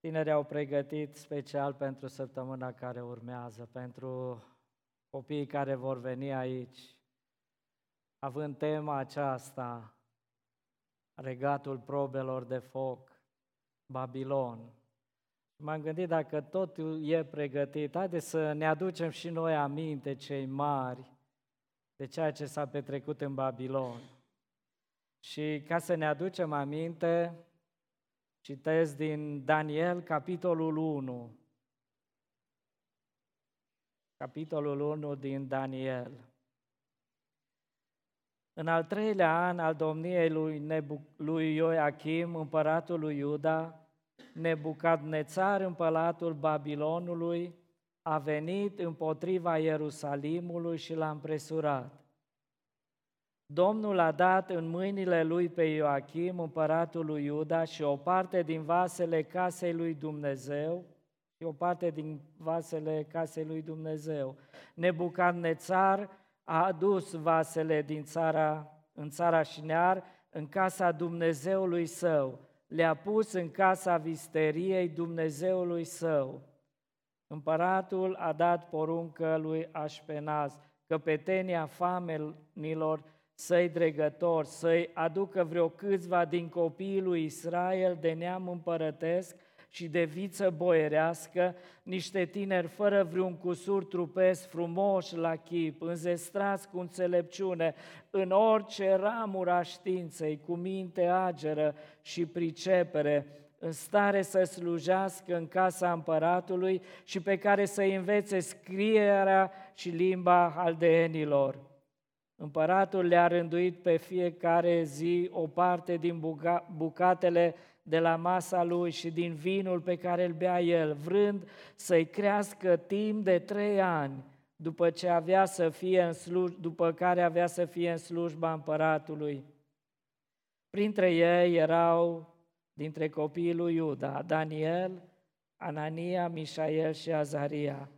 Tinerii au pregătit special pentru săptămâna care urmează, pentru copiii care vor veni aici, având tema aceasta, regatul probelor de foc, Babilon. M-am gândit dacă totul e pregătit, haideți să ne aducem și noi aminte, cei mari, de ceea ce s-a petrecut în Babilon. Și ca să ne aducem aminte, citesc din Daniel, capitolul 1. Capitolul 1 din Daniel. În al treilea an al domniei lui, Nebu- lui Ioachim, împăratul lui Iuda, Nebucadnețar, împăratul Babilonului, a venit împotriva Ierusalimului și l-a împresurat. Domnul a dat în mâinile lui pe Ioachim, împăratul lui Iuda, și o parte din vasele casei lui Dumnezeu, și o parte din vasele casei lui Dumnezeu. Nebucadnețar a adus vasele din țara, în țara Șinear, în casa Dumnezeului său, le-a pus în casa visteriei Dumnezeului său. Împăratul a dat poruncă lui Așpenaz, căpetenia famenilor săi dregători, să-i aducă vreo câțiva din copiii lui Israel de neam împărătesc și de viță boierească, niște tineri fără vreun cusur trupesc, frumoși la chip, înzestrați cu înțelepciune, în orice ramură a științei, cu minte ageră și pricepere, în stare să slujească în casa împăratului și pe care să învețe scrierea și limba aldeenilor. Împăratul le-a rânduit pe fiecare zi o parte din bucatele de la masa lui și din vinul pe care îl bea el, vrând să-i crească timp de trei ani, după, ce avea să fie în sluj- după care avea să fie în slujba împăratului. Printre ei erau, dintre copiii lui Iuda, Daniel, Anania, Mișael și Azaria.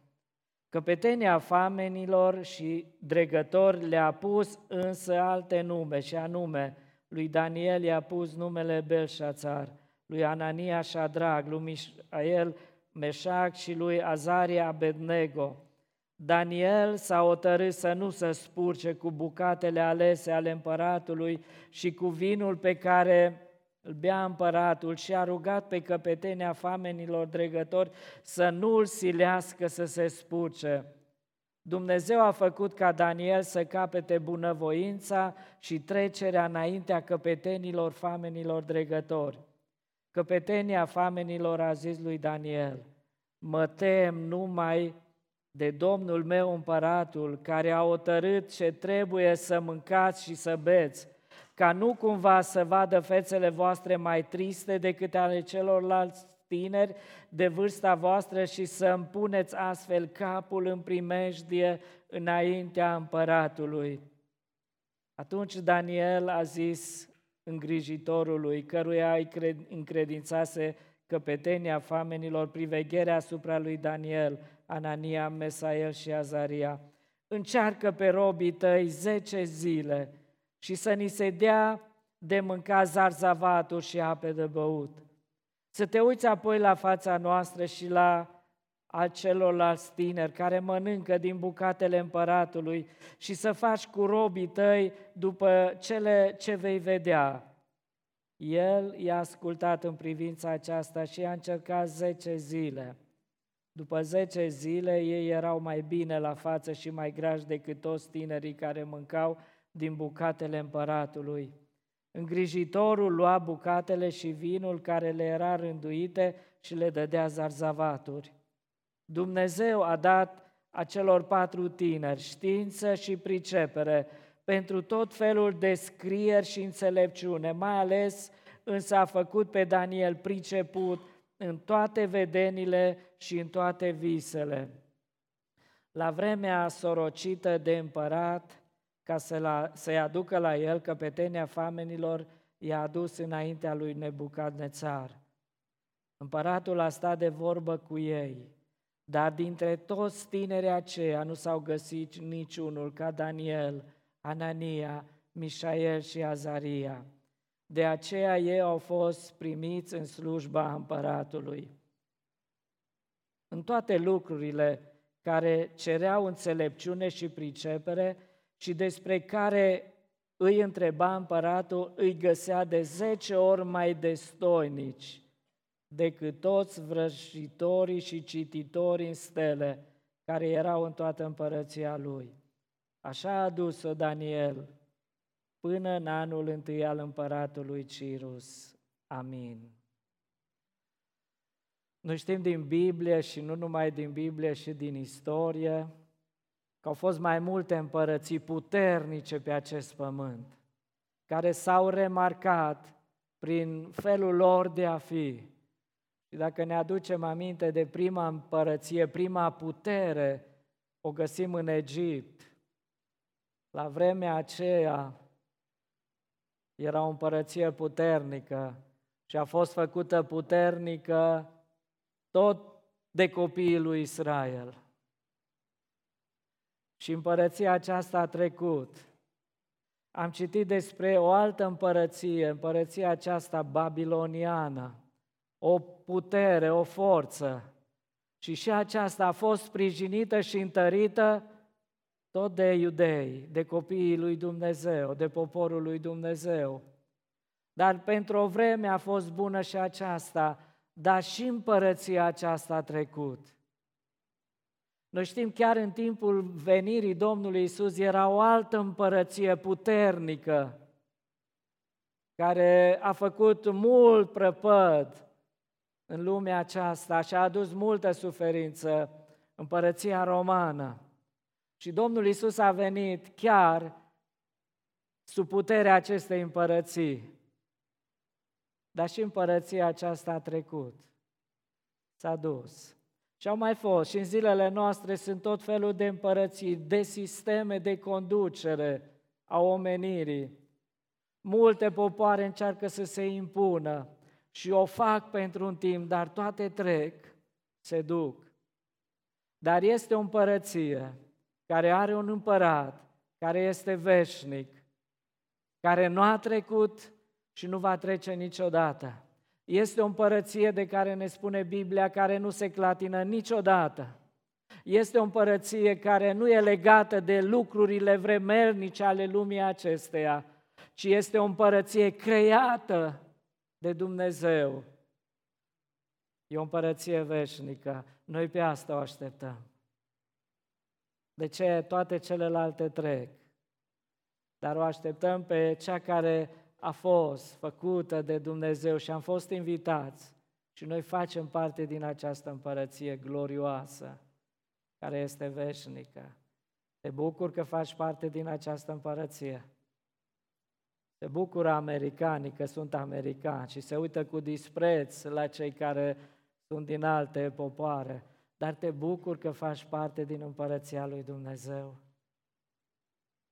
Căpetenia famenilor și dregători le-a pus însă alte nume, și anume, lui Daniel i-a pus numele Belșațar, lui Anania Shadrag, lui Mișael Meșac și lui Azaria Abednego. Daniel s-a otărât să nu se spurce cu bucatele alese ale împăratului și cu vinul pe care îl bea împăratul și a rugat pe căpetenia famenilor dregători să nu îl silească să se spurce. Dumnezeu a făcut ca Daniel să capete bunăvoința și trecerea înaintea căpetenilor famenilor dregători. Căpetenia famenilor a zis lui Daniel, mă tem numai de Domnul meu împăratul, care a otărât ce trebuie să mâncați și să beți, ca nu cumva să vadă fețele voastre mai triste decât ale celorlalți tineri de vârsta voastră și să îmi puneți astfel capul în primejdie înaintea împăratului. Atunci Daniel a zis îngrijitorului, căruia îi încredințase căpetenia famenilor, privegherea asupra lui Daniel, Anania, Mesael și Azaria. Încearcă pe robii tăi zece zile și să ni se dea de mâncat zarzavaturi și ape de băut. Să te uiți apoi la fața noastră și la a celorlalți tineri care mănâncă din bucatele împăratului și să faci cu robii tăi după cele ce vei vedea. El i-a ascultat în privința aceasta și a încercat zece zile. După zece zile, ei erau mai bine la față și mai grași decât toți tinerii care mâncau din bucatele împăratului. Îngrijitorul lua bucatele și vinul care le era rânduite și le dădea zarzavaturi. Dumnezeu a dat acelor patru tineri știință și pricepere pentru tot felul de scrieri și înțelepciune, mai ales însă a făcut pe Daniel priceput în toate vedenile și în toate visele. La vremea sorocită de împărat, ca să la, să-i aducă la el căpetenia famenilor, i-a adus înaintea lui Nebucadnețar. Împăratul a stat de vorbă cu ei, dar dintre toți tinerii aceia nu s-au găsit niciunul ca Daniel, Anania, Mișael și Azaria. De aceea ei au fost primiți în slujba împăratului. în toate lucrurile care cereau înțelepciune și pricepere și despre care îi întreba împăratul, îi găsea de zece ori mai destoinici decât toți vrăjitorii și cititorii în stele care erau în toată împărăția lui. Așa a dus-o Daniel până în anul întâi al împăratului Cirus. Amin. Noi știm din Biblie și nu numai din Biblie și din istorie că au fost mai multe împărății puternice pe acest pământ, care s-au remarcat prin felul lor de a fi. Și dacă ne aducem aminte de prima împărăție, prima putere, o găsim în Egipt. La vremea aceea era o împărăție puternică și a fost făcută puternică tot de copiii lui Israel. Și împărăția aceasta a trecut. Am citit despre o altă împărăție, împărăția aceasta babiloniană, o putere, o forță. Și și aceasta a fost sprijinită și întărită tot de iudei, de copiii lui Dumnezeu, de poporul lui Dumnezeu. Dar pentru o vreme a fost bună și aceasta, dar și împărăția aceasta a trecut. Noi știm chiar în timpul venirii Domnului Isus era o altă împărăție puternică care a făcut mult prăpăd în lumea aceasta și a adus multă suferință, împărăția romană. Și Domnul Isus a venit chiar sub puterea acestei împărății. Dar și împărăția aceasta a trecut. S-a dus. Și au mai fost. Și în zilele noastre sunt tot felul de împărății, de sisteme de conducere a omenirii. Multe popoare încearcă să se impună și o fac pentru un timp, dar toate trec, se duc. Dar este o împărăție care are un împărat, care este veșnic, care nu a trecut și nu va trece niciodată. Este o împărăție de care ne spune Biblia, care nu se clatină niciodată. Este o împărăție care nu e legată de lucrurile vremelnice ale lumii acesteia, ci este o împărăție creată de Dumnezeu. E o împărăție veșnică. Noi pe asta o așteptăm. De ce toate celelalte trec? Dar o așteptăm pe cea care a fost făcută de Dumnezeu și am fost invitați și noi facem parte din această împărăție glorioasă care este veșnică. Te bucur că faci parte din această împărăție. Se bucură americanii că sunt americani și se uită cu dispreț la cei care sunt din alte popoare, dar te bucur că faci parte din împărăția lui Dumnezeu.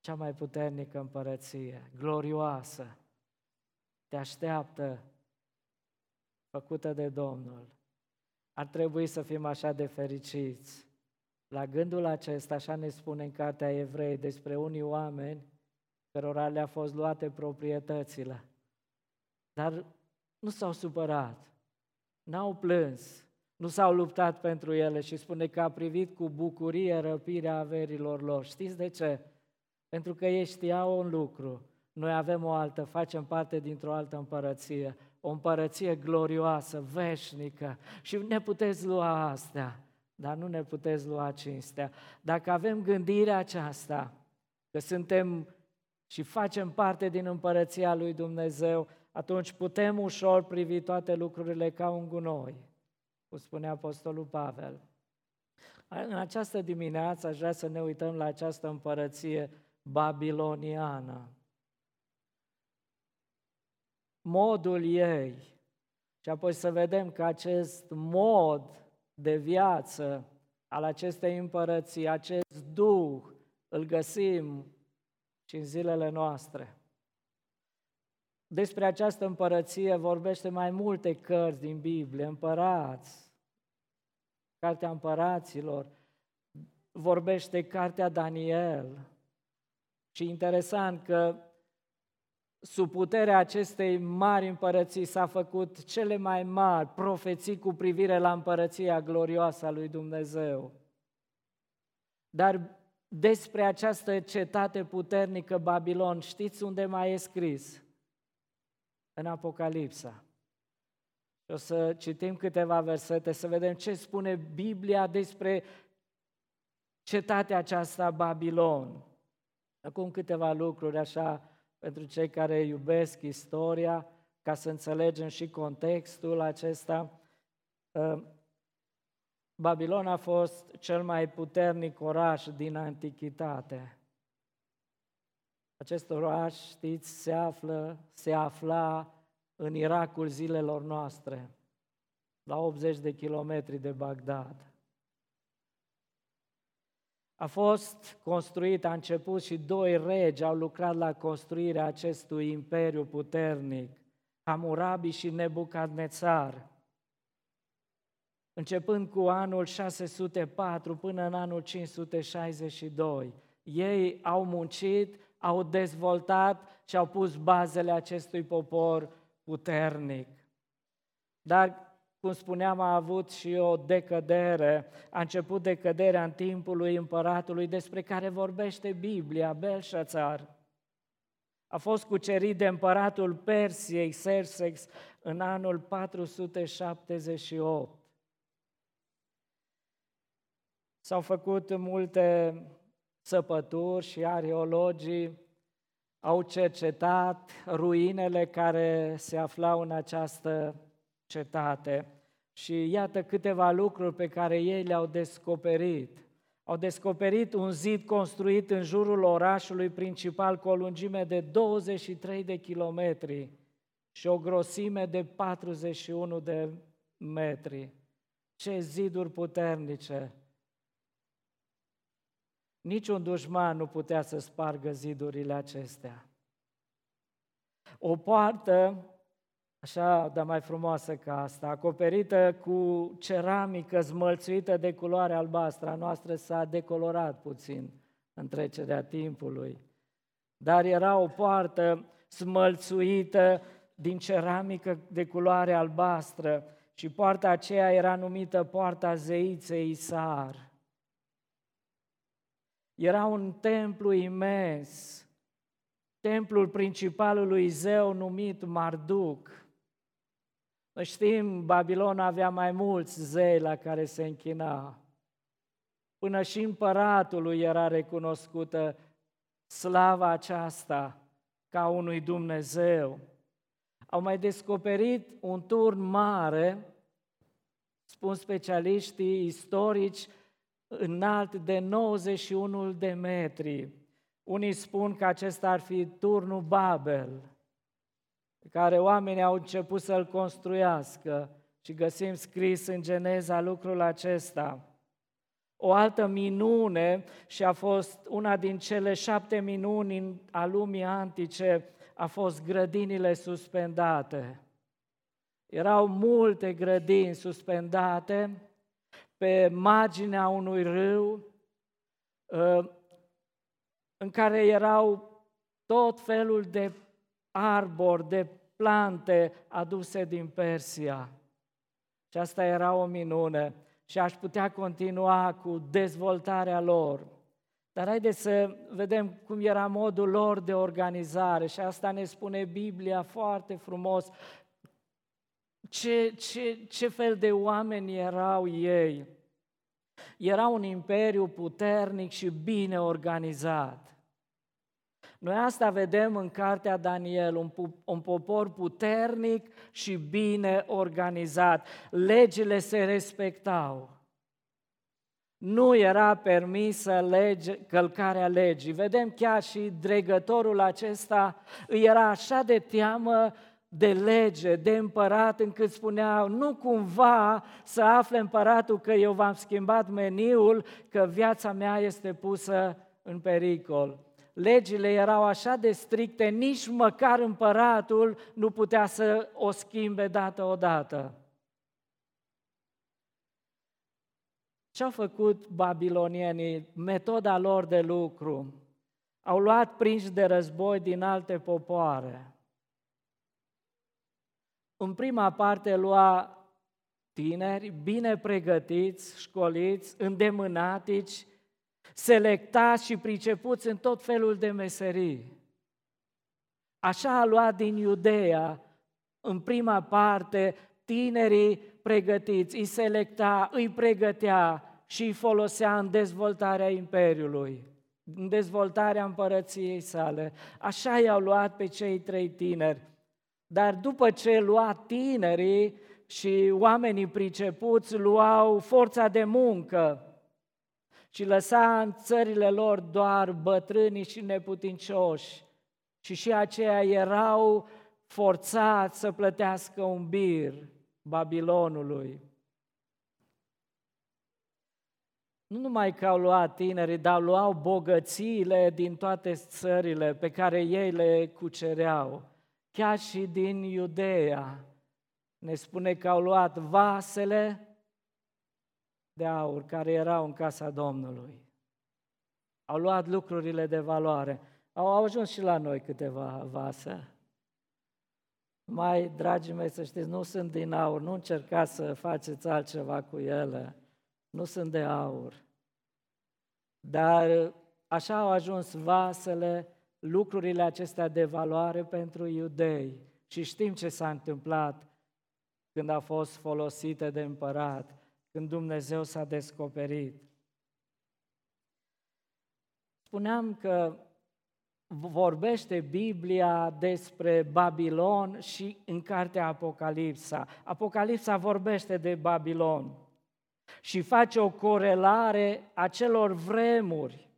Cea mai puternică împărăție, glorioasă, te așteaptă, făcută de Domnul. Ar trebui să fim așa de fericiți. La gândul acesta, așa ne spune în Cartea Evrei despre unii oameni cărora le-a fost luate proprietățile. Dar nu s-au supărat, n-au plâns, nu s-au luptat pentru ele și spune că a privit cu bucurie răpirea averilor lor. Știți de ce? Pentru că ei știau un lucru, noi avem o altă, facem parte dintr-o altă împărăție, o împărăție glorioasă, veșnică și ne puteți lua astea, dar nu ne puteți lua cinstea. Dacă avem gândirea aceasta, că suntem și facem parte din împărăția lui Dumnezeu, atunci putem ușor privi toate lucrurile ca un gunoi, cum spune Apostolul Pavel. În această dimineață aș vrea să ne uităm la această împărăție babiloniană modul ei. Și apoi să vedem că acest mod de viață al acestei împărății, acest duh, îl găsim și în zilele noastre. Despre această împărăție vorbește mai multe cărți din Biblie, împărați, Cartea Împăraților, vorbește Cartea Daniel. Și interesant că sub puterea acestei mari împărății s-a făcut cele mai mari profeții cu privire la împărăția glorioasă a lui Dumnezeu. Dar despre această cetate puternică Babilon, știți unde mai e scris? În Apocalipsa. O să citim câteva versete, să vedem ce spune Biblia despre cetatea aceasta Babilon. Acum câteva lucruri așa pentru cei care iubesc istoria, ca să înțelegem și contextul acesta. Ă, Babilon a fost cel mai puternic oraș din antichitate. Acest oraș, știți, se află, se afla în Irakul zilelor noastre, la 80 de kilometri de Bagdad. A fost construit, a început și doi regi au lucrat la construirea acestui imperiu puternic, Hammurabi și Nebucadnețar. Începând cu anul 604 până în anul 562, ei au muncit, au dezvoltat și au pus bazele acestui popor puternic. Dar cum spuneam, a avut și o decădere. A început decăderea în timpul lui împăratului despre care vorbește Biblia, Belșațar. A fost cucerit de împăratul Persiei, Sersex, în anul 478. S-au făcut multe săpături și arheologii au cercetat ruinele care se aflau în această cetate. Și iată câteva lucruri pe care ei le-au descoperit. Au descoperit un zid construit în jurul orașului principal cu o lungime de 23 de kilometri și o grosime de 41 de metri. Ce ziduri puternice! Niciun dușman nu putea să spargă zidurile acestea. O poartă așa, dar mai frumoasă ca asta, acoperită cu ceramică zmălțuită de culoare albastră. A noastră s-a decolorat puțin în trecerea timpului. Dar era o poartă smălțuită din ceramică de culoare albastră și poarta aceea era numită poarta zeiței Isar. Era un templu imens, templul principalului zeu numit Marduk, noi știm, Babilon avea mai mulți zei la care se închina. Până și împăratului era recunoscută slava aceasta ca unui Dumnezeu. Au mai descoperit un turn mare, spun specialiștii istorici, înalt de 91 de metri. Unii spun că acesta ar fi turnul Babel pe care oamenii au început să-l construiască și găsim scris în Geneza lucrul acesta. O altă minune și a fost una din cele șapte minuni a lumii antice, a fost grădinile suspendate. Erau multe grădini suspendate pe marginea unui râu ă, în care erau tot felul de arbori, de plante aduse din Persia. Și asta era o minune și aș putea continua cu dezvoltarea lor. Dar haideți să vedem cum era modul lor de organizare și asta ne spune Biblia foarte frumos. Ce, ce, ce fel de oameni erau ei? Era un imperiu puternic și bine organizat. Noi asta vedem în cartea Daniel, un, un popor puternic și bine organizat. Legile se respectau. Nu era permisă lege, călcarea legii. Vedem chiar și dregătorul acesta îi era așa de teamă de lege, de împărat, încât spunea, nu cumva să afle împăratul că eu v-am schimbat meniul, că viața mea este pusă în pericol legile erau așa de stricte, nici măcar împăratul nu putea să o schimbe dată odată. Ce au făcut babilonienii? Metoda lor de lucru. au luat prinși de război din alte popoare. În prima parte lua tineri bine pregătiți, școliți, îndemânatici, selectați și pricepuți în tot felul de meserii. Așa a luat din Iudeea, în prima parte, tinerii pregătiți, îi selecta, îi pregătea și îi folosea în dezvoltarea Imperiului, în dezvoltarea împărăției sale. Așa i-au luat pe cei trei tineri. Dar după ce lua tinerii și oamenii pricepuți luau forța de muncă și lăsa în țările lor doar bătrânii și neputincioși, și și aceia erau forțați să plătească un bir Babilonului. Nu numai că au luat tinerii, dar luau bogățiile din toate țările pe care ei le cucereau, chiar și din Iudeea. Ne spune că au luat vasele de aur care erau în casa Domnului. Au luat lucrurile de valoare. Au ajuns și la noi câteva vase. Mai, dragii mei, să știți, nu sunt din aur, nu încercați să faceți altceva cu ele, nu sunt de aur. Dar așa au ajuns vasele, lucrurile acestea de valoare pentru iudei. Și știm ce s-a întâmplat când a fost folosite de împărat, când Dumnezeu s-a descoperit. Spuneam că vorbește Biblia despre Babilon și în cartea Apocalipsa. Apocalipsa vorbește de Babilon și face o corelare a celor vremuri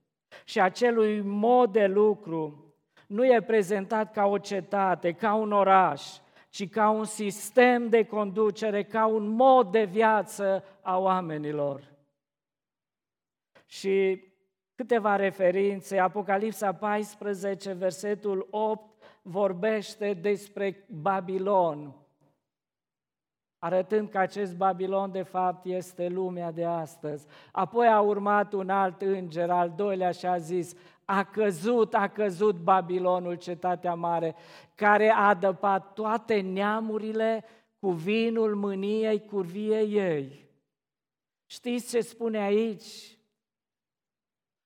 și acelui mod de lucru. Nu e prezentat ca o cetate, ca un oraș, ci ca un sistem de conducere, ca un mod de viață a oamenilor. Și Câteva referințe, Apocalipsa 14, versetul 8, vorbește despre Babilon, arătând că acest Babilon de fapt este lumea de astăzi. Apoi a urmat un alt înger, al doilea, și a zis, a căzut, a căzut Babilonul, cetatea mare, care a adăpat toate neamurile cu vinul mâniei curviei ei. Știți ce spune aici?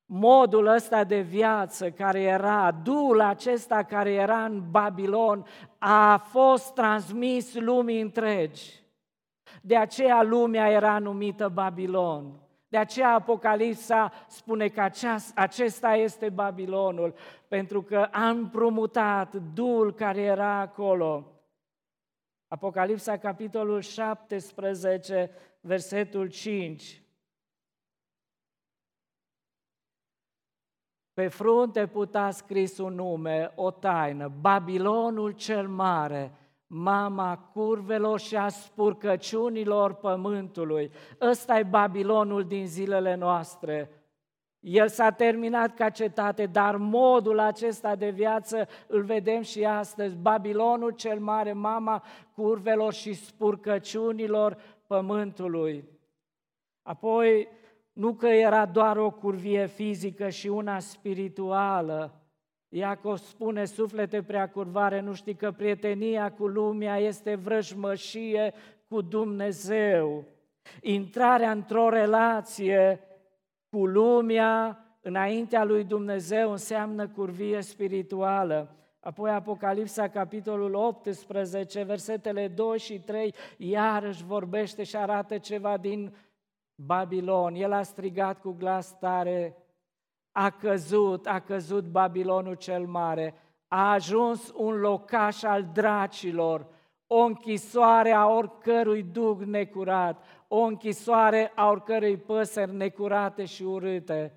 modul ăsta de viață care era, duul acesta care era în Babilon, a fost transmis lumii întregi. De aceea lumea era numită Babilon. De aceea Apocalipsa spune că acesta este Babilonul, pentru că a împrumutat Duhul care era acolo. Apocalipsa, capitolul 17, versetul 5. Pe frunte putea scris un nume, o taină, Babilonul cel mare, mama curvelor și a spurcăciunilor pământului. Ăsta e Babilonul din zilele noastre. El s-a terminat ca cetate, dar modul acesta de viață îl vedem și astăzi. Babilonul cel mare, mama curvelor și spurcăciunilor pământului. Apoi, nu că era doar o curvie fizică și una spirituală. Iacov spune, suflete prea curvare, nu știi că prietenia cu lumea este vrăjmășie cu Dumnezeu. Intrarea într-o relație cu lumea înaintea lui Dumnezeu înseamnă curvie spirituală. Apoi Apocalipsa, capitolul 18, versetele 2 și 3, iarăși vorbește și arată ceva din Babilon, el a strigat cu glas tare, a căzut, a căzut Babilonul cel mare, a ajuns un locaș al dracilor, o închisoare a oricărui duc necurat, o închisoare a oricărui păsări necurate și urâte.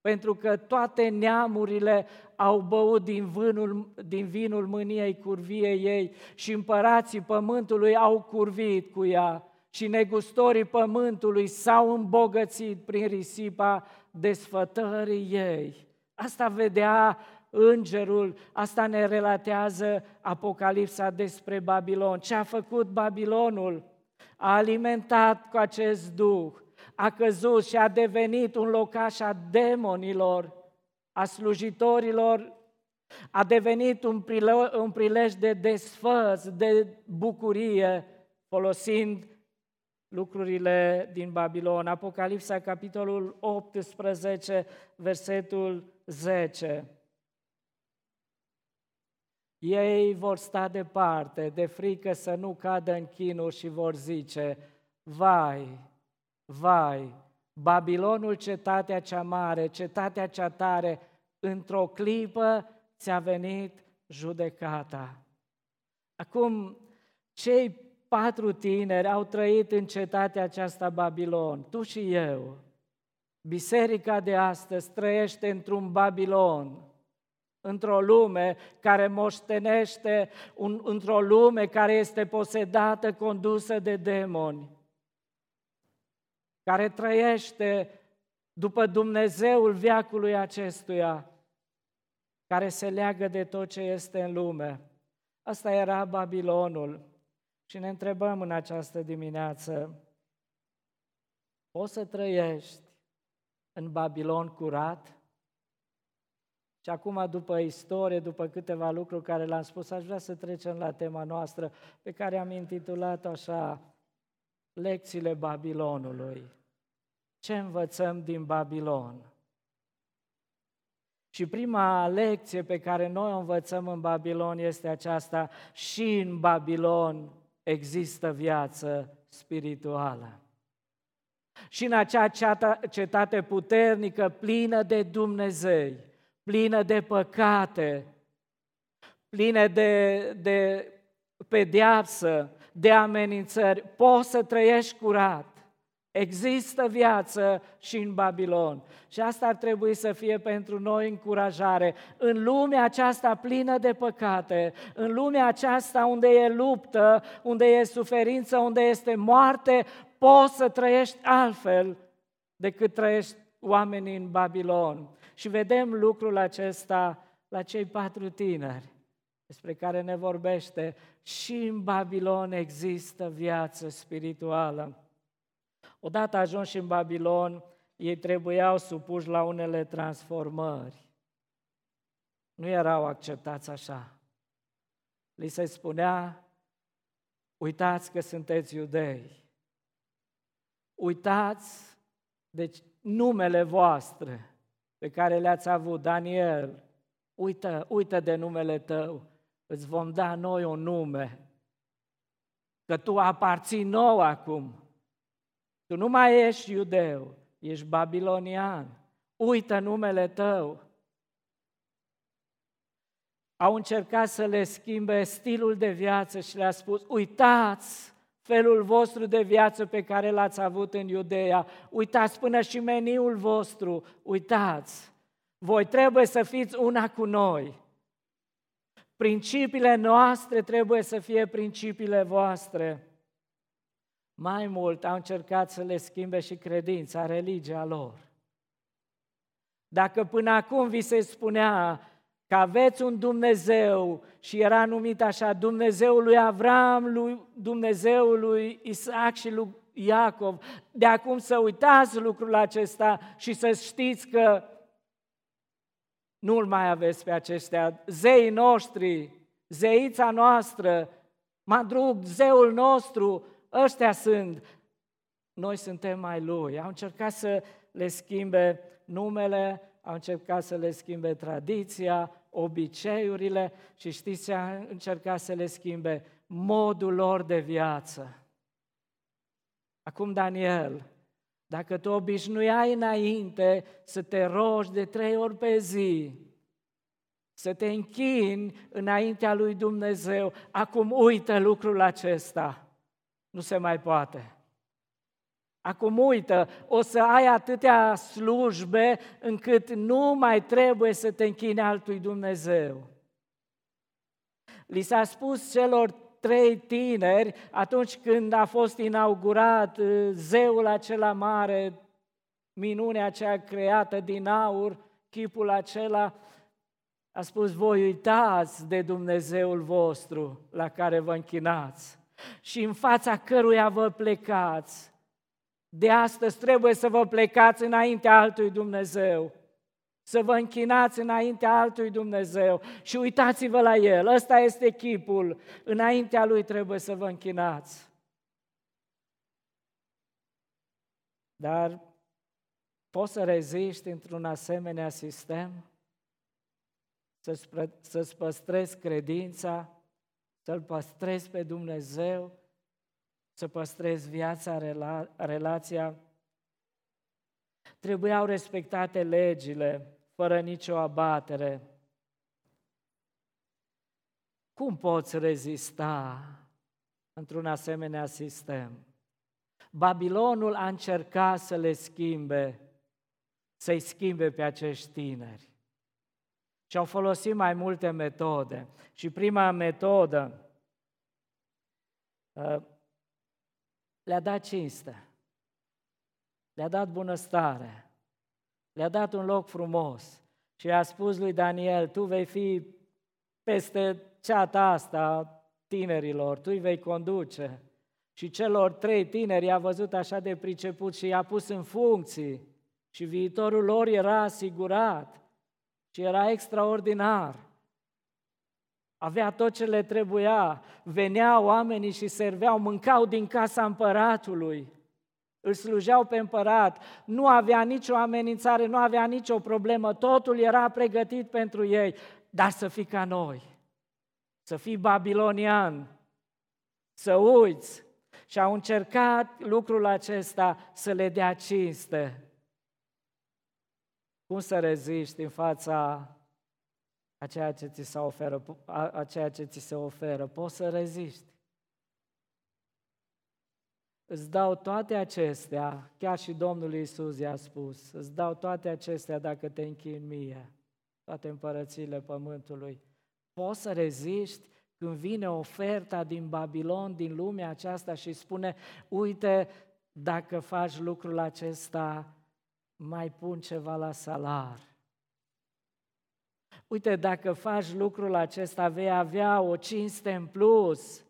Pentru că toate neamurile au băut din, vânul, din vinul mâniei curviei ei și împărații pământului au curvit cu ea și negustorii pământului s-au îmbogățit prin risipa desfătării ei. Asta vedea îngerul, asta ne relatează Apocalipsa despre Babilon. Ce a făcut Babilonul? A alimentat cu acest duh, a căzut și a devenit un locaș a demonilor. a slujitorilor a devenit un prilej, un prilej de desfăț, de bucurie, folosind lucrurile din Babilon. Apocalipsa, capitolul 18, versetul 10. Ei vor sta departe, de frică să nu cadă în chinuri și vor zice, vai, vai, Babilonul, cetatea cea mare, cetatea cea tare, într-o clipă ți-a venit judecata. Acum, cei patru tineri au trăit în cetatea aceasta Babilon, tu și eu. Biserica de astăzi trăiește într-un Babilon, într-o lume care moștenește, un, într-o lume care este posedată, condusă de demoni, care trăiește după Dumnezeul viacului acestuia, care se leagă de tot ce este în lume. Asta era Babilonul. Și ne întrebăm în această dimineață, poți să trăiești în Babilon curat? Și acum, după istorie, după câteva lucruri care le-am spus, aș vrea să trecem la tema noastră, pe care am intitulat așa, Lecțiile Babilonului. Ce învățăm din Babilon? Și prima lecție pe care noi o învățăm în Babilon este aceasta, și în Babilon există viață spirituală. Și în acea cetate puternică, plină de Dumnezei, plină de păcate, plină de, de pedeapsă, de amenințări, poți să trăiești curat. Există viață și în Babilon. Și asta ar trebui să fie pentru noi încurajare. În lumea aceasta plină de păcate, în lumea aceasta unde e luptă, unde e suferință, unde este moarte, poți să trăiești altfel decât trăiești oamenii în Babilon. Și vedem lucrul acesta la cei patru tineri despre care ne vorbește. Și în Babilon există viață spirituală. Odată ajunși în Babilon, ei trebuiau supuși la unele transformări. Nu erau acceptați așa. Li se spunea, uitați că sunteți iudei. Uitați deci numele voastre pe care le-ați avut, Daniel, uită, uită de numele tău, îți vom da noi un nume, că tu aparții nou acum. Tu nu mai ești iudeu, ești babilonian. Uită numele tău. Au încercat să le schimbe stilul de viață și le-a spus, uitați felul vostru de viață pe care l-ați avut în Iudeea, uitați până și meniul vostru, uitați. Voi trebuie să fiți una cu noi. Principiile noastre trebuie să fie principiile voastre. Mai mult, au încercat să le schimbe și credința, religia lor. Dacă până acum vi se spunea că aveți un Dumnezeu și era numit așa, Dumnezeul lui Avram, lui Dumnezeul lui Isaac și lui Iacov, de acum să uitați lucrul acesta și să știți că nu-l mai aveți pe acestea. Zeii noștri, zeița noastră, Madrug, zeul nostru, ăștia sunt, noi suntem mai lui. Au încercat să le schimbe numele, au încercat să le schimbe tradiția, obiceiurile și știți ce au încercat să le schimbe? Modul lor de viață. Acum, Daniel, dacă tu obișnuiai înainte să te rogi de trei ori pe zi, să te închini înaintea lui Dumnezeu, acum uită lucrul acesta. Nu se mai poate. Acum uită, o să ai atâtea slujbe încât nu mai trebuie să te închini altui Dumnezeu. Li s-a spus celor trei tineri atunci când a fost inaugurat uh, zeul acela mare, minunea aceea creată din aur, chipul acela, a spus, voi uitați de Dumnezeul vostru la care vă închinați și în fața căruia vă plecați. De astăzi trebuie să vă plecați înaintea altui Dumnezeu. să vă închinați înaintea altui Dumnezeu și uitați-vă la El. Ăsta este chipul. Înaintea Lui trebuie să vă închinați. Dar poți să reziști într-un asemenea sistem? Să-ți, să păstrezi credința, să-L păstrezi pe Dumnezeu, să păstrezi viața, rela, relația Trebuiau respectate legile, fără nicio abatere. Cum poți rezista într-un asemenea sistem? Babilonul a încercat să le schimbe, să-i schimbe pe acești tineri. Și au folosit mai multe metode. Și prima metodă uh, le-a dat cinste. Le-a dat bunăstare, le-a dat un loc frumos și a spus lui Daniel, tu vei fi peste ceata asta tinerilor, tu îi vei conduce. Și celor trei tineri i-a văzut așa de priceput și i-a pus în funcții și viitorul lor era asigurat și era extraordinar. Avea tot ce le trebuia, veneau oamenii și serveau, mâncau din casa împăratului. Îl slujeau pe împărat, nu avea nicio amenințare, nu avea nicio problemă, totul era pregătit pentru ei, dar să fii ca noi, să fii babilonian, să uiți. Și au încercat lucrul acesta să le dea cinste. Cum să reziști în fața a ceea ce ți se oferă, a ceea ce ți se oferă? Poți să reziști. Îți dau toate acestea, chiar și Domnul Iisus i-a spus, îți dau toate acestea dacă te închin mie, toate împărățiile pământului. Poți să reziști când vine oferta din Babilon, din lumea aceasta și spune, uite, dacă faci lucrul acesta, mai pun ceva la salar. Uite, dacă faci lucrul acesta, vei avea o cinste în plus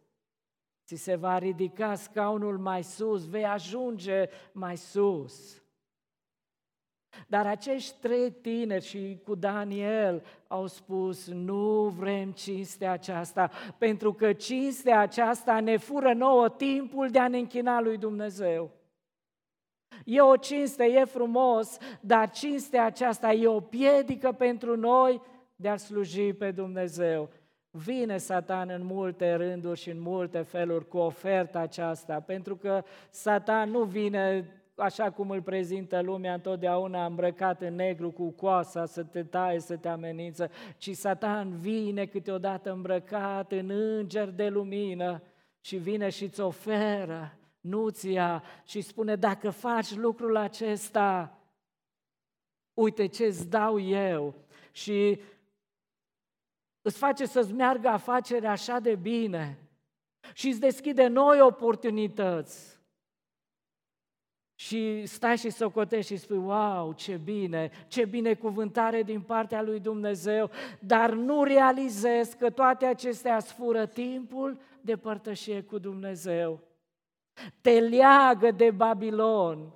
ți se va ridica scaunul mai sus, vei ajunge mai sus. Dar acești trei tineri și cu Daniel au spus, nu vrem cinstea aceasta, pentru că cinstea aceasta ne fură nouă timpul de a ne închina lui Dumnezeu. E o cinste, e frumos, dar cinstea aceasta e o piedică pentru noi de a sluji pe Dumnezeu. Vine Satan în multe rânduri și în multe feluri cu oferta aceasta, pentru că Satan nu vine așa cum îl prezintă lumea întotdeauna îmbrăcat în negru cu coasa să te taie, să te amenință, ci Satan vine câteodată îmbrăcat în înger de lumină și vine și îți oferă nuția și spune dacă faci lucrul acesta, uite ce îți dau eu. Și îți face să-ți meargă afacerea așa de bine și îți deschide noi oportunități. Și stai și socotești și spui, wow, ce bine, ce binecuvântare din partea lui Dumnezeu, dar nu realizezi că toate acestea sfură timpul de părtășie cu Dumnezeu. Te leagă de Babilon,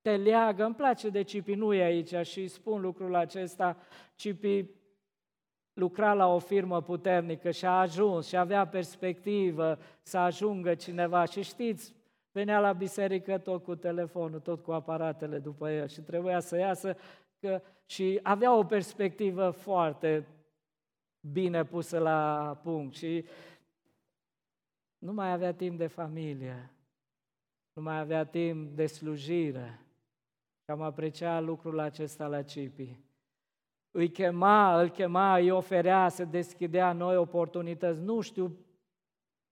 te leagă, îmi place de Cipi, nu e aici și spun lucrul acesta, Cipi lucra la o firmă puternică și a ajuns și avea perspectivă să ajungă cineva. Și știți, venea la biserică tot cu telefonul, tot cu aparatele după el și trebuia să iasă că, și avea o perspectivă foarte bine pusă la punct. Și nu mai avea timp de familie, nu mai avea timp de slujire. Și am apreciat lucrul acesta la Cipi îi chema, îl chema, îi oferea, să deschidea noi oportunități. Nu știu,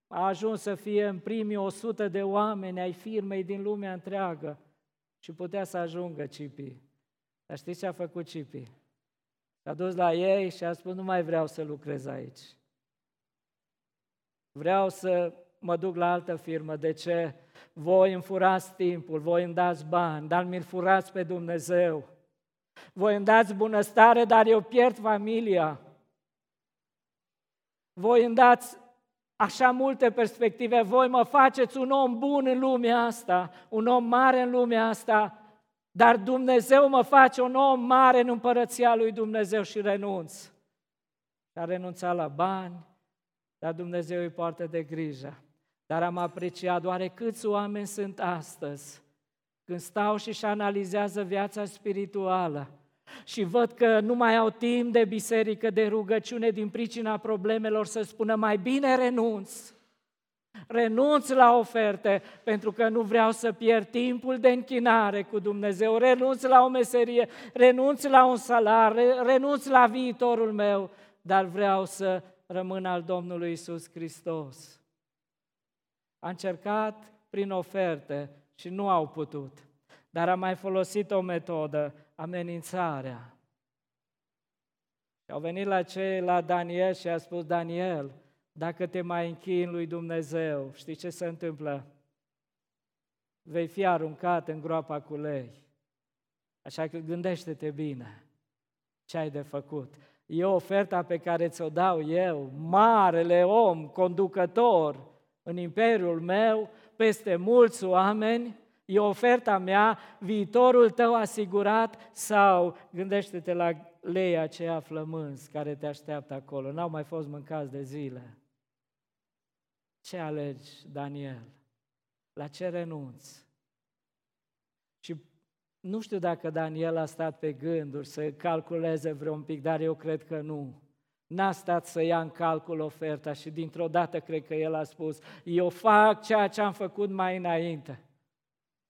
a ajuns să fie în primii 100 de oameni ai firmei din lumea întreagă și putea să ajungă Cipi. Dar știți ce a făcut Cipi? S-a dus la ei și a spus, nu mai vreau să lucrez aici. Vreau să mă duc la altă firmă. De ce? Voi îmi furați timpul, voi îmi dați bani, dar mi-l furați pe Dumnezeu. Voi îmi dați bunăstare, dar eu pierd familia. Voi îmi dați așa multe perspective, voi mă faceți un om bun în lumea asta, un om mare în lumea asta, dar Dumnezeu mă face un om mare în împărăția lui Dumnezeu și renunț. Și a renunțat la bani, dar Dumnezeu îi poartă de grijă. Dar am apreciat doar câți oameni sunt astăzi când stau și își analizează viața spirituală și văd că nu mai au timp de biserică, de rugăciune din pricina problemelor, să spună mai bine renunț. Renunț la oferte pentru că nu vreau să pierd timpul de închinare cu Dumnezeu, renunț la o meserie, renunț la un salar, renunț la viitorul meu, dar vreau să rămân al Domnului Isus Hristos. A încercat prin oferte și nu au putut, dar a mai folosit o metodă, amenințarea. Și au venit la cei, la Daniel și a spus, Daniel, dacă te mai închii în lui Dumnezeu, știi ce se întâmplă? Vei fi aruncat în groapa cu lei. Așa că gândește-te bine ce ai de făcut. E oferta pe care ți-o dau eu, marele om, conducător în imperiul meu, peste mulți oameni, e oferta mea, viitorul tău asigurat sau gândește-te la lei aceea flămânzi care te așteaptă acolo. N-au mai fost mâncați de zile. Ce alegi, Daniel? La ce renunți? Și nu știu dacă Daniel a stat pe gânduri să calculeze vreo un pic, dar eu cred că nu. N-a stat să ia în calcul oferta și dintr-o dată cred că el a spus, eu fac ceea ce am făcut mai înainte.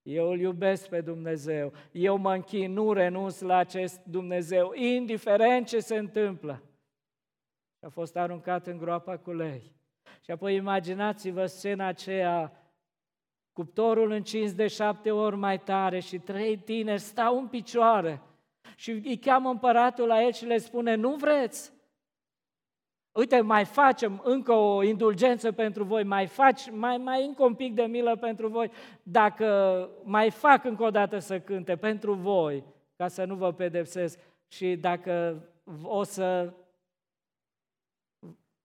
Eu îl iubesc pe Dumnezeu, eu mă închin, nu renunț la acest Dumnezeu, indiferent ce se întâmplă. A fost aruncat în groapa cu lei. Și apoi imaginați-vă scena aceea, cuptorul încins de șapte ori mai tare și trei tineri stau în picioare și îi cheamă împăratul la el și le spune, nu vreți? Uite, mai facem încă o indulgență pentru voi, mai faci, mai, mai încă un pic de milă pentru voi, dacă mai fac încă o dată să cânte pentru voi, ca să nu vă pedepsesc și dacă o să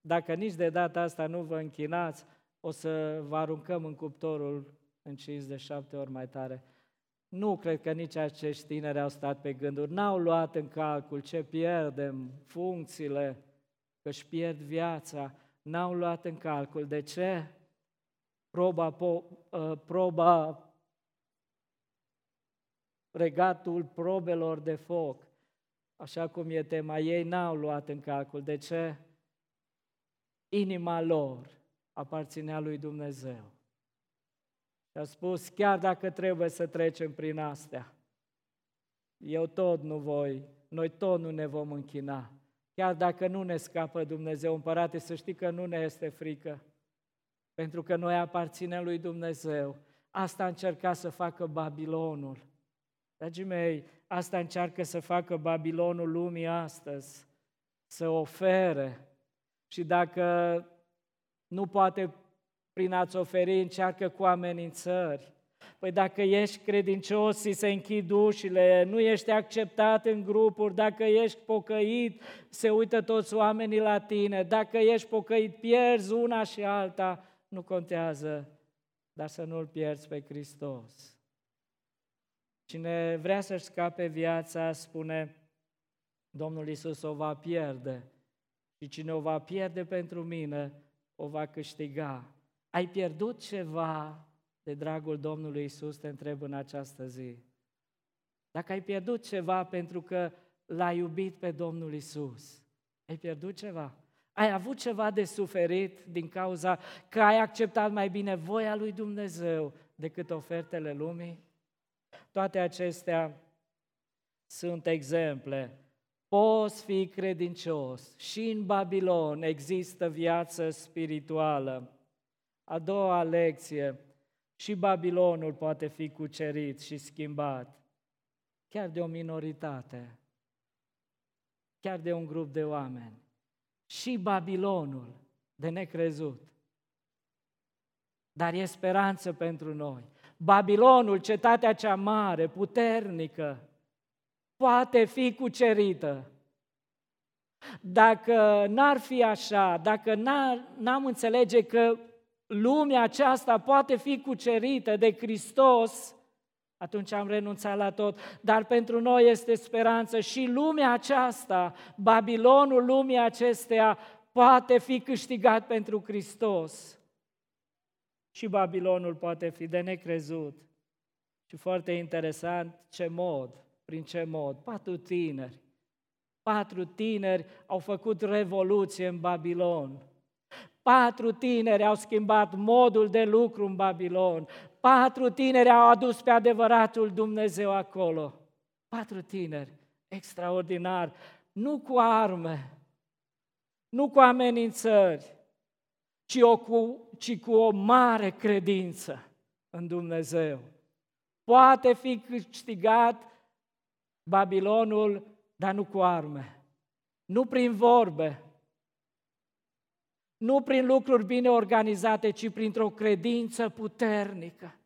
dacă nici de data asta nu vă închinați, o să vă aruncăm în cuptorul încins de șapte ori mai tare. Nu cred că nici acești tineri au stat pe gânduri, n-au luat în calcul ce pierdem, funcțiile, că își pierd viața, n-au luat în calcul. De ce? Proba, po, ă, proba regatul probelor de foc, așa cum e tema, ei n-au luat în calcul. De ce? inima lor aparținea lui Dumnezeu. Și a spus, chiar dacă trebuie să trecem prin astea, eu tot nu voi, noi tot nu ne vom închina. Chiar dacă nu ne scapă Dumnezeu, împărate, să știi că nu ne este frică, pentru că noi aparținem lui Dumnezeu. Asta încerca să facă Babilonul. Dragii mei, asta încearcă să facă Babilonul lumii astăzi, să ofere și dacă nu poate prin a-ți oferi, încearcă cu amenințări. Păi dacă ești credincios și se închid ușile, nu ești acceptat în grupuri, dacă ești pocăit, se uită toți oamenii la tine, dacă ești pocăit, pierzi una și alta, nu contează, dar să nu-L pierzi pe Hristos. Cine vrea să-și scape viața, spune Domnul Isus, o va pierde. Și cine o va pierde pentru mine, o va câștiga. Ai pierdut ceva de dragul Domnului Isus, te întreb în această zi. Dacă ai pierdut ceva pentru că l-ai iubit pe Domnul Isus, ai pierdut ceva? Ai avut ceva de suferit din cauza că ai acceptat mai bine voia lui Dumnezeu decât ofertele lumii? Toate acestea sunt exemple Poți fi credincios. Și în Babilon există viață spirituală. A doua lecție, și Babilonul poate fi cucerit și schimbat, chiar de o minoritate, chiar de un grup de oameni. Și Babilonul, de necrezut. Dar e speranță pentru noi. Babilonul, cetatea cea mare, puternică, poate fi cucerită. Dacă n-ar fi așa, dacă n-am înțelege că lumea aceasta poate fi cucerită de Hristos, atunci am renunțat la tot. Dar pentru noi este speranță și lumea aceasta, Babilonul lumii acesteia, poate fi câștigat pentru Hristos. Și Babilonul poate fi de necrezut. Și foarte interesant, ce mod, prin ce mod? Patru tineri. Patru tineri au făcut revoluție în Babilon. Patru tineri au schimbat modul de lucru în Babilon. Patru tineri au adus pe adevăratul Dumnezeu acolo. Patru tineri, extraordinar, nu cu arme, nu cu amenințări, ci, o, cu, ci cu o mare credință în Dumnezeu. Poate fi câștigat Babilonul, dar nu cu arme, nu prin vorbe, nu prin lucruri bine organizate, ci printr-o credință puternică.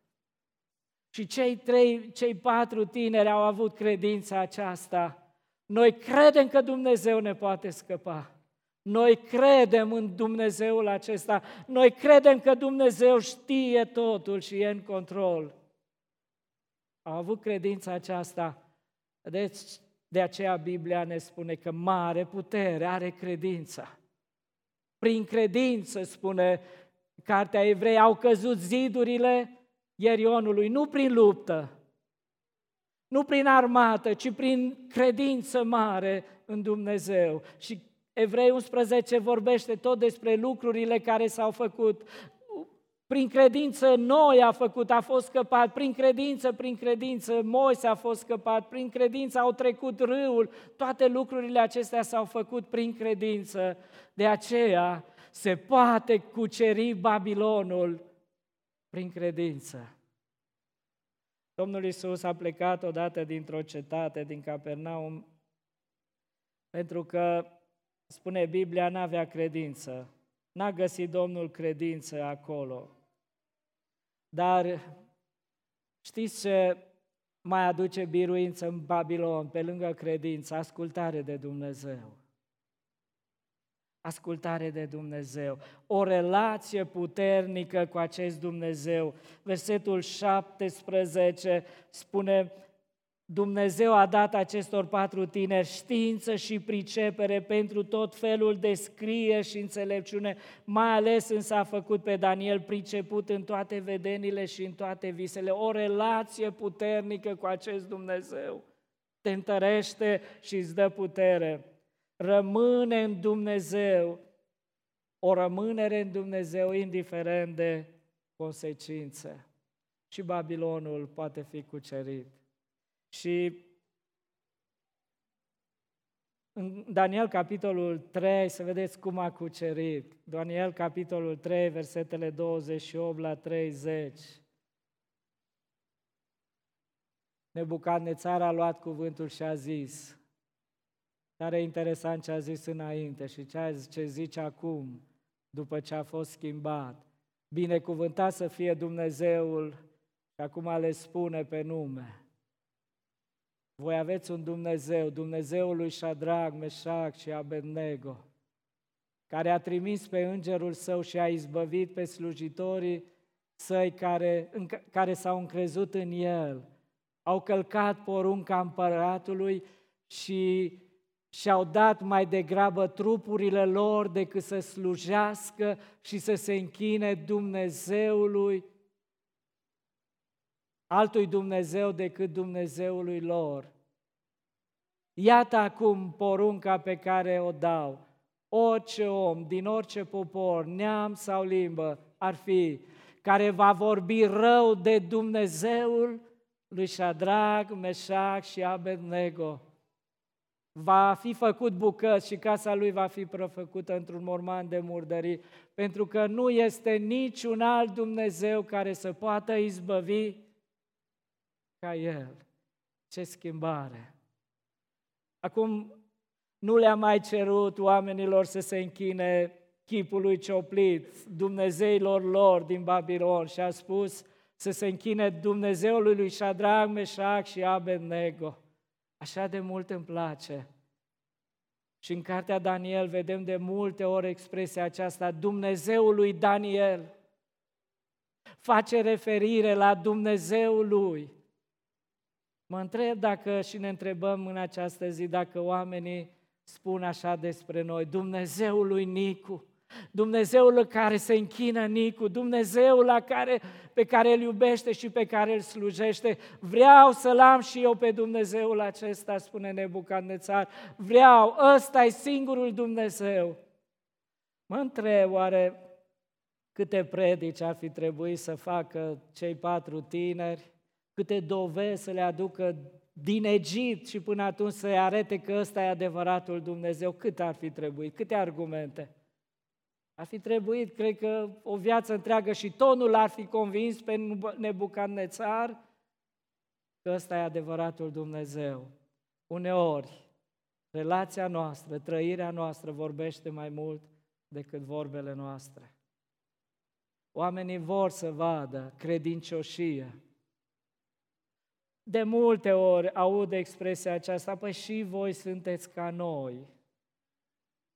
Și cei trei, cei patru tineri au avut credința aceasta. Noi credem că Dumnezeu ne poate scăpa. Noi credem în Dumnezeul acesta. Noi credem că Dumnezeu știe totul și e în control. Au avut credința aceasta. Deci, de aceea Biblia ne spune că mare putere are credința. Prin credință, spune Cartea Evrei, au căzut zidurile Ierionului, nu prin luptă, nu prin armată, ci prin credință mare în Dumnezeu. Și Evrei 11 vorbește tot despre lucrurile care s-au făcut. Prin credință noi a făcut, a fost scăpat, prin credință, prin credință Moise a fost scăpat, prin credință au trecut râul, toate lucrurile acestea s-au făcut prin credință. De aceea se poate cuceri Babilonul prin credință. Domnul Isus a plecat odată dintr-o cetate, din Capernaum, pentru că, spune Biblia, n-avea credință. N-a găsit Domnul credință acolo. Dar știți ce mai aduce biruință în Babilon, pe lângă credință? Ascultare de Dumnezeu ascultare de Dumnezeu, o relație puternică cu acest Dumnezeu. Versetul 17 spune, Dumnezeu a dat acestor patru tineri știință și pricepere pentru tot felul de scrie și înțelepciune, mai ales însă a făcut pe Daniel priceput în toate vedenile și în toate visele. O relație puternică cu acest Dumnezeu te întărește și îți dă putere rămâne în Dumnezeu, o rămânere în Dumnezeu indiferent de consecințe. Și Babilonul poate fi cucerit. Și în Daniel capitolul 3, să vedeți cum a cucerit. Daniel capitolul 3, versetele 28 la 30. Nebucadnețar a luat cuvântul și a zis, Tare interesant ce a zis înainte și ce, ce zice acum, după ce a fost schimbat. Binecuvântat să fie Dumnezeul și acum le spune pe nume. Voi aveți un Dumnezeu, Dumnezeul lui Shadrach, Meșac și Abednego, care a trimis pe îngerul său și a izbăvit pe slujitorii săi care, în, care s-au încrezut în el, au călcat porunca împăratului și și-au dat mai degrabă trupurile lor decât să slujească și să se închine Dumnezeului, altui Dumnezeu decât Dumnezeului lor. Iată acum porunca pe care o dau. Orice om din orice popor, neam sau limbă ar fi, care va vorbi rău de Dumnezeul lui Shadrach, Meșac și Abednego, va fi făcut bucăți și casa lui va fi prăfăcută într-un morman de murdării, pentru că nu este niciun alt Dumnezeu care să poată izbăvi ca El. Ce schimbare! Acum nu le-a mai cerut oamenilor să se închine chipului cioplit, Dumnezeilor lor din Babilon și a spus să se închine Dumnezeului lui Shadrach, Meșac și Abednego. Așa de mult îmi place. Și în cartea Daniel vedem de multe ori expresia aceasta, Dumnezeul lui Daniel. Face referire la Dumnezeul lui. Mă întreb dacă și ne întrebăm în această zi dacă oamenii spun așa despre noi, Dumnezeul lui Nicu, Dumnezeul care se închină Nicu, Dumnezeul la care, pe care îl iubește și pe care îl slujește. Vreau să-l am și eu pe Dumnezeul acesta, spune Nebucadnețar. Vreau, ăsta e singurul Dumnezeu. Mă întreb, oare câte predici ar fi trebuit să facă cei patru tineri, câte dovezi să le aducă din Egipt și până atunci să-i arete că ăsta e adevăratul Dumnezeu, cât ar fi trebuit, câte argumente? Ar fi trebuit, cred că, o viață întreagă și tonul ar fi convins pe Nebucadnețar că ăsta e adevăratul Dumnezeu. Uneori, relația noastră, trăirea noastră vorbește mai mult decât vorbele noastre. Oamenii vor să vadă credincioșie. De multe ori aud expresia aceasta, păi și voi sunteți ca noi.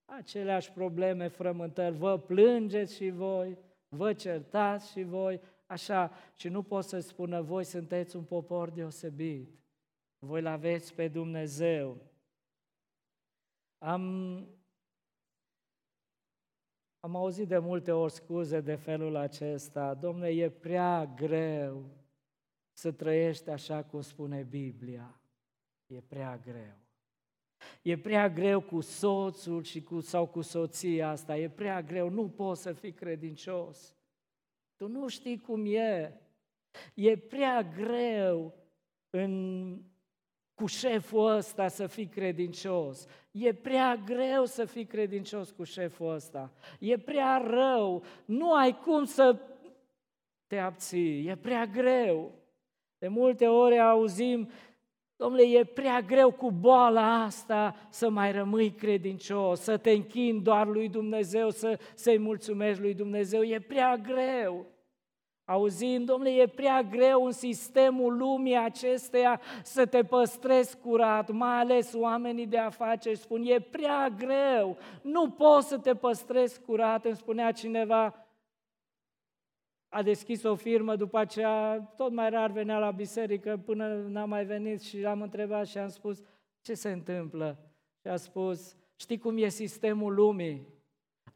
Aceleași probleme, frământări, vă plângeți și voi, vă certați și voi, așa, și nu pot să spună, voi sunteți un popor deosebit, voi l aveți pe Dumnezeu. Am am auzit de multe ori scuze de felul acesta, domne, e prea greu să trăiești așa cum spune Biblia. E prea greu. E prea greu cu soțul și cu, sau cu soția asta, e prea greu, nu poți să fii credincios. Tu nu știi cum e. E prea greu în cu șeful ăsta să fii credincios. E prea greu să fii credincios cu șeful ăsta. E prea rău. Nu ai cum să te abții. E prea greu. De multe ori auzim, domnule, e prea greu cu boala asta să mai rămâi credincios, să te închini doar lui Dumnezeu, să, să-i mulțumești lui Dumnezeu. E prea greu. Auzim, domnule, e prea greu în sistemul lumii acesteia să te păstrezi curat, mai ales oamenii de afaceri spun, e prea greu, nu poți să te păstrezi curat, îmi spunea cineva, a deschis o firmă, după aceea tot mai rar venea la biserică până n-a mai venit și am întrebat și am spus, ce se întâmplă? Și a spus, știi cum e sistemul lumii?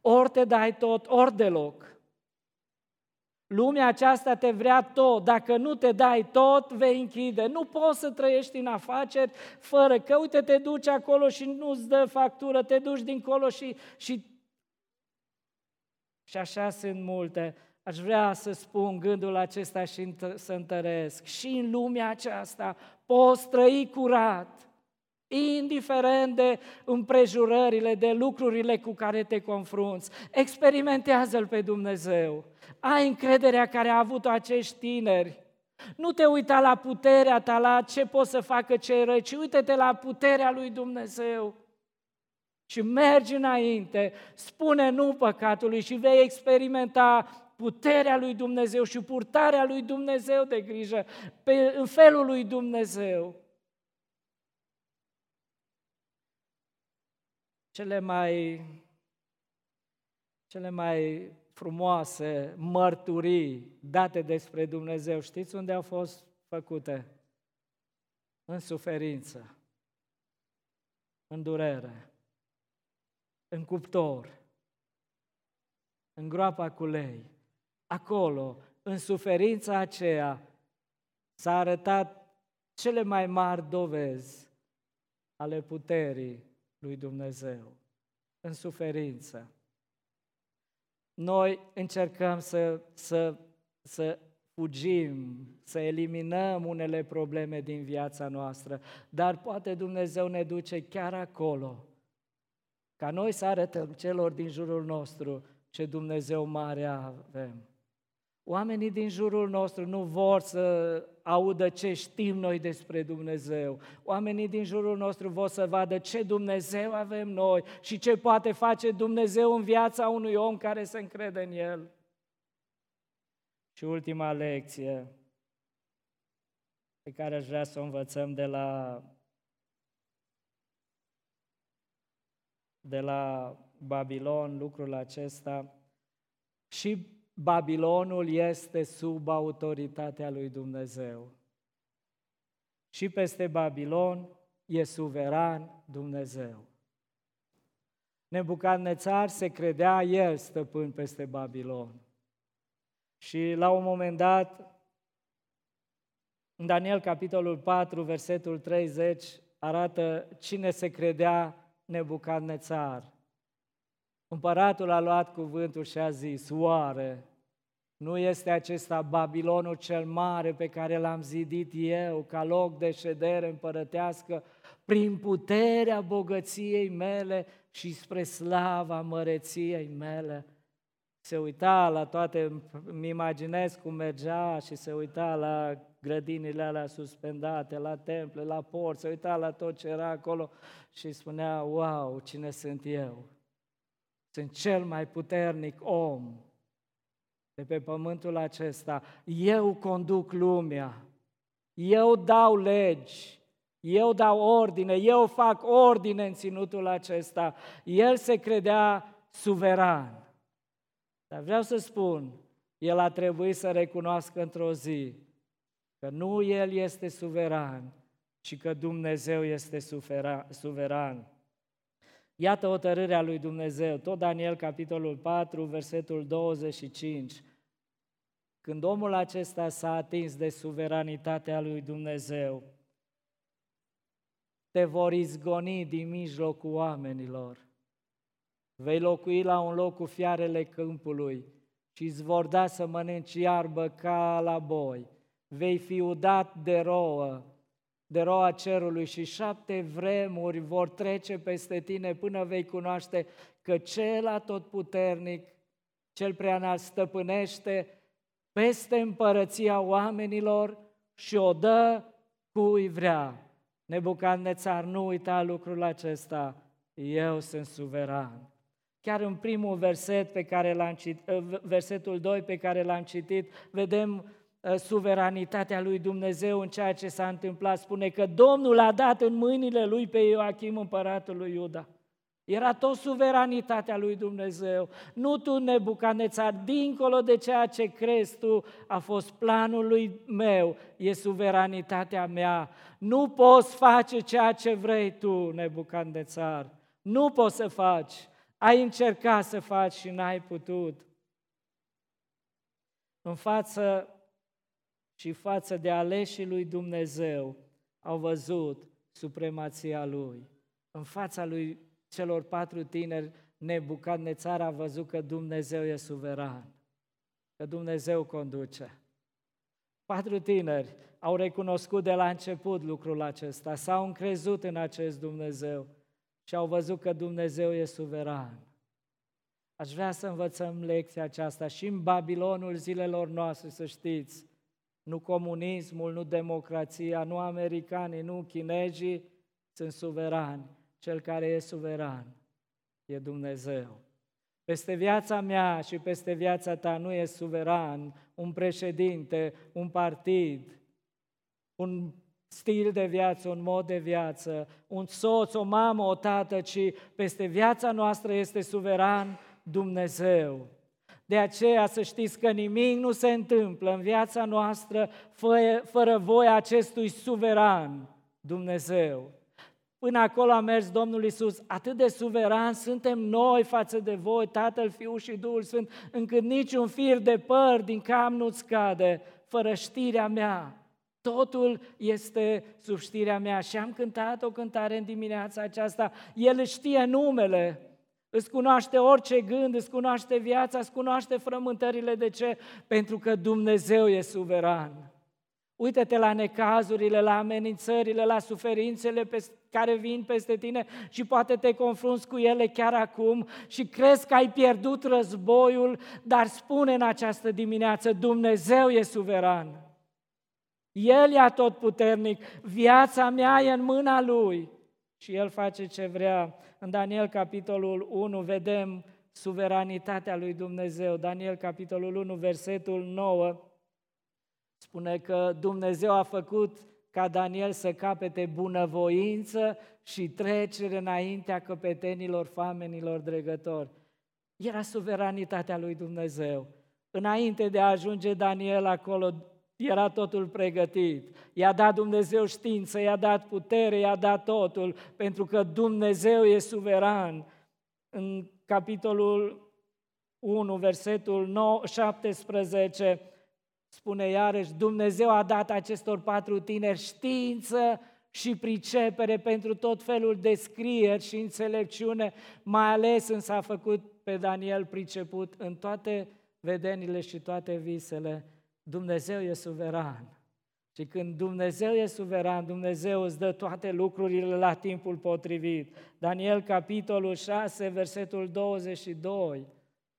Ori te dai tot, ori deloc. Lumea aceasta te vrea tot. Dacă nu te dai tot, vei închide. Nu poți să trăiești în afaceri fără că, uite, te duci acolo și nu-ți dă factură, te duci dincolo și, și... Și așa sunt multe. Aș vrea să spun gândul acesta și să întăresc. Și în lumea aceasta poți trăi curat, indiferent de împrejurările, de lucrurile cu care te confrunți. Experimentează-L pe Dumnezeu. Ai încrederea care a avut-o acești tineri. Nu te uita la puterea ta, la ce poți să facă cei răi, ci uite-te la puterea lui Dumnezeu. Și mergi înainte, spune nu păcatului și vei experimenta puterea lui Dumnezeu și purtarea lui Dumnezeu de grijă pe, în felul lui Dumnezeu. Cele mai, cele mai frumoase mărturii date despre Dumnezeu, știți unde au fost făcute? În suferință, în durere, în cuptor, în groapa cu lei. Acolo, în suferința aceea, s-a arătat cele mai mari dovezi ale puterii lui Dumnezeu. În suferință. Noi încercăm să, să, să fugim, să eliminăm unele probleme din viața noastră, dar poate Dumnezeu ne duce chiar acolo, ca noi să arătăm celor din jurul nostru ce Dumnezeu mare avem. Oamenii din jurul nostru nu vor să audă ce știm noi despre Dumnezeu. Oamenii din jurul nostru vor să vadă ce Dumnezeu avem noi și ce poate face Dumnezeu în viața unui om care se încrede în El. Și ultima lecție pe care aș vrea să o învățăm de la, de la Babilon, lucrul acesta, și Babilonul este sub autoritatea lui Dumnezeu. și peste Babilon e suveran Dumnezeu. Nebucadnețar se credea el stăpân peste Babilon. Și la un moment dat, în Daniel capitolul 4, versetul 30, arată cine se credea Nebucadnețar. Împăratul a luat cuvântul și a zis, oare nu este acesta Babilonul cel mare pe care l-am zidit eu ca loc de ședere împărătească prin puterea bogăției mele și spre slava măreției mele? Se uita la toate, îmi imaginez cum mergea și se uita la grădinile alea suspendate, la temple, la porți, se uita la tot ce era acolo și spunea, wow, cine sunt eu? Sunt cel mai puternic om de pe pământul acesta. Eu conduc lumea. Eu dau legi. Eu dau ordine. Eu fac ordine în ținutul acesta. El se credea suveran. Dar vreau să spun, el a trebuit să recunoască într-o zi că nu el este suveran, ci că Dumnezeu este suveran. Iată hotărârea lui Dumnezeu, tot Daniel, capitolul 4, versetul 25. Când omul acesta s-a atins de suveranitatea lui Dumnezeu, te vor izgoni din mijlocul oamenilor. Vei locui la un loc cu fiarele câmpului și îți vor da să mănânci iarbă ca la boi. Vei fi udat de rouă de roa cerului și șapte vremuri vor trece peste tine până vei cunoaște că cel atotputernic, cel preanal stăpânește peste împărăția oamenilor și o dă cui vrea. Nebucadnețar, nu uita lucrul acesta, eu sunt suveran. Chiar în primul verset pe care l-am citit, versetul 2 pe care l-am citit, vedem Ă, suveranitatea lui Dumnezeu în ceea ce s-a întâmplat. Spune că Domnul a dat în mâinile lui pe Ioachim, împăratul lui Iuda. Era tot suveranitatea lui Dumnezeu. Nu tu, Nebucanețar, dincolo de ceea ce crezi tu, a fost planul lui meu, e suveranitatea mea. Nu poți face ceea ce vrei tu, Nebucanețar. Nu poți să faci. Ai încercat să faci și n-ai putut. În față și față de aleșii lui Dumnezeu au văzut supremația lui. În fața lui celor patru tineri, Nebucadnețar a văzut că Dumnezeu e suveran, că Dumnezeu conduce. Patru tineri au recunoscut de la început lucrul acesta, s-au încrezut în acest Dumnezeu și au văzut că Dumnezeu e suveran. Aș vrea să învățăm lecția aceasta și în Babilonul zilelor noastre, să știți, nu comunismul, nu democrația, nu americanii, nu chinezii sunt suverani. Cel care e suveran e Dumnezeu. Peste viața mea și peste viața ta nu e suveran un președinte, un partid, un stil de viață, un mod de viață, un soț, o mamă, o tată, ci peste viața noastră este suveran Dumnezeu. De aceea să știți că nimic nu se întâmplă în viața noastră fără, fără voia acestui suveran, Dumnezeu. Până acolo a mers Domnul Isus, atât de suveran suntem noi față de voi, Tatăl, Fiul și Duhul Sfânt, încât niciun fir de păr din cam nu-ți cade, fără știrea mea. Totul este sub știrea mea și am cântat o cântare în dimineața aceasta. El știe numele, Îți cunoaște orice gând, îți cunoaște viața, îți cunoaște frământările. De ce? Pentru că Dumnezeu e suveran. Uită-te la necazurile, la amenințările, la suferințele pe care vin peste tine și poate te confrunți cu ele chiar acum și crezi că ai pierdut războiul, dar spune în această dimineață, Dumnezeu e suveran. El e atotputernic, viața mea e în mâna Lui și El face ce vrea. În Daniel, capitolul 1, vedem suveranitatea lui Dumnezeu. Daniel, capitolul 1, versetul 9, spune că Dumnezeu a făcut ca Daniel să capete bunăvoință și trecere înaintea căpetenilor, famenilor, dregători. Era suveranitatea lui Dumnezeu. Înainte de a ajunge Daniel acolo, era totul pregătit. I-a dat Dumnezeu știință, i-a dat putere, i-a dat totul, pentru că Dumnezeu e suveran. În capitolul 1, versetul 9, 17, spune iarăși, Dumnezeu a dat acestor patru tineri știință și pricepere pentru tot felul de scrieri și înțelepciune, mai ales însă a făcut pe Daniel priceput în toate vedenile și toate visele. Dumnezeu e suveran. Și când Dumnezeu e suveran, Dumnezeu îți dă toate lucrurile la timpul potrivit. Daniel, capitolul 6, versetul 22,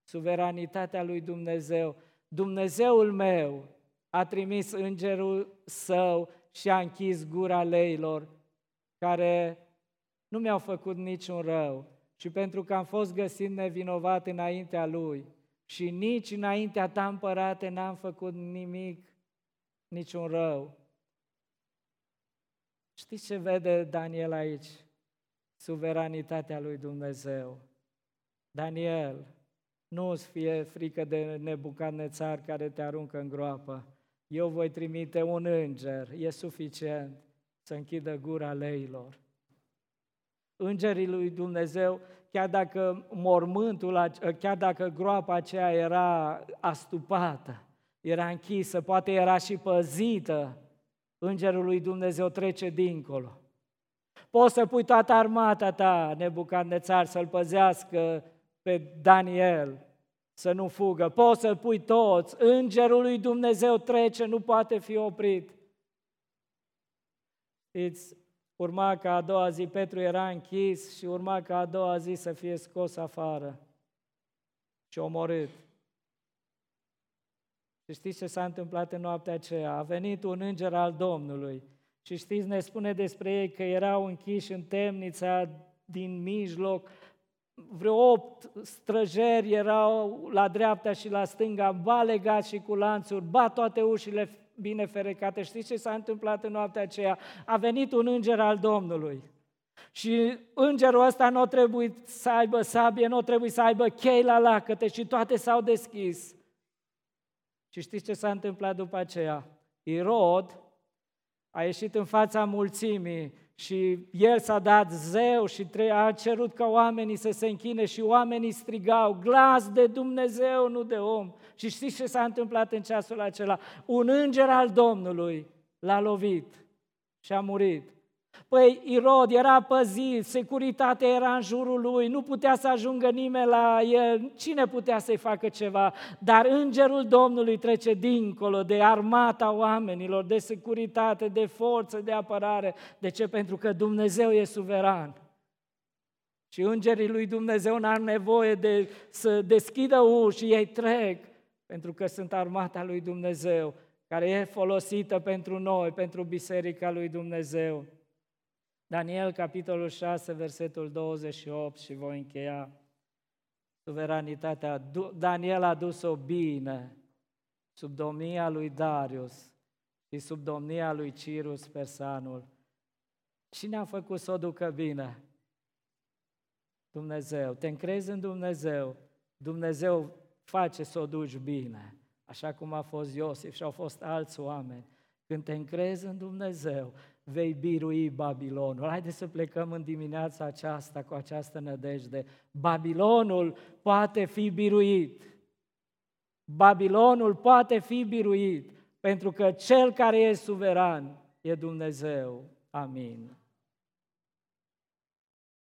suveranitatea lui Dumnezeu. Dumnezeul meu a trimis îngerul său și a închis gura leilor, care nu mi-au făcut niciun rău, și pentru că am fost găsit nevinovat înaintea lui și nici înaintea ta împărate n-am făcut nimic, niciun rău. Știți ce vede Daniel aici? Suveranitatea lui Dumnezeu. Daniel, nu îți fie frică de nebucadnețar care te aruncă în groapă. Eu voi trimite un înger, e suficient să închidă gura leilor. Îngerii lui Dumnezeu, chiar dacă mormântul, chiar dacă groapa aceea era astupată, era închisă, poate era și păzită, Îngerul lui Dumnezeu trece dincolo. Poți să pui toată armata ta, Nebucadnețar, să-l păzească pe Daniel, să nu fugă. Poți să-l pui toți. Îngerul lui Dumnezeu trece, nu poate fi oprit. Știți, urma ca a doua zi, Petru era închis și urma ca a doua zi să fie scos afară și omorât. Și știți ce s-a întâmplat în noaptea aceea? A venit un înger al Domnului și știți, ne spune despre ei că erau închiși în temnița din mijloc, vreo opt străjeri erau la dreapta și la stânga, ba legați și cu lanțuri, ba toate ușile bine ferecate. Știți ce s-a întâmplat în noaptea aceea? A venit un înger al Domnului. Și îngerul ăsta nu trebuie să aibă sabie, nu trebuie să aibă chei la lacăte și toate s-au deschis. Și știți ce s-a întâmplat după aceea? Irod a ieșit în fața mulțimii și el s-a dat zeu și a cerut ca oamenii să se închine și oamenii strigau, glas de Dumnezeu, nu de om. Și știți ce s-a întâmplat în ceasul acela? Un înger al Domnului l-a lovit și a murit. Păi Irod era păzit, securitatea era în jurul lui, nu putea să ajungă nimeni la el, cine putea să-i facă ceva? Dar îngerul Domnului trece dincolo de armata oamenilor, de securitate, de forță, de apărare. De ce? Pentru că Dumnezeu e suveran. Și îngerii lui Dumnezeu n-au nevoie de să deschidă uși, ei trec, pentru că sunt armata lui Dumnezeu, care e folosită pentru noi, pentru biserica lui Dumnezeu. Daniel, capitolul 6, versetul 28 și voi încheia suveranitatea. Daniel a dus-o bine sub domnia lui Darius și sub domnia lui Cirus Persanul. Cine a făcut să o ducă bine? Dumnezeu. Te încrezi în Dumnezeu. Dumnezeu face să o duci bine. Așa cum a fost Iosif și au fost alți oameni. Când te încrezi în Dumnezeu, vei birui Babilonul. Haideți să plecăm în dimineața aceasta cu această nădejde. Babilonul poate fi biruit. Babilonul poate fi biruit pentru că cel care e suveran e Dumnezeu. Amin.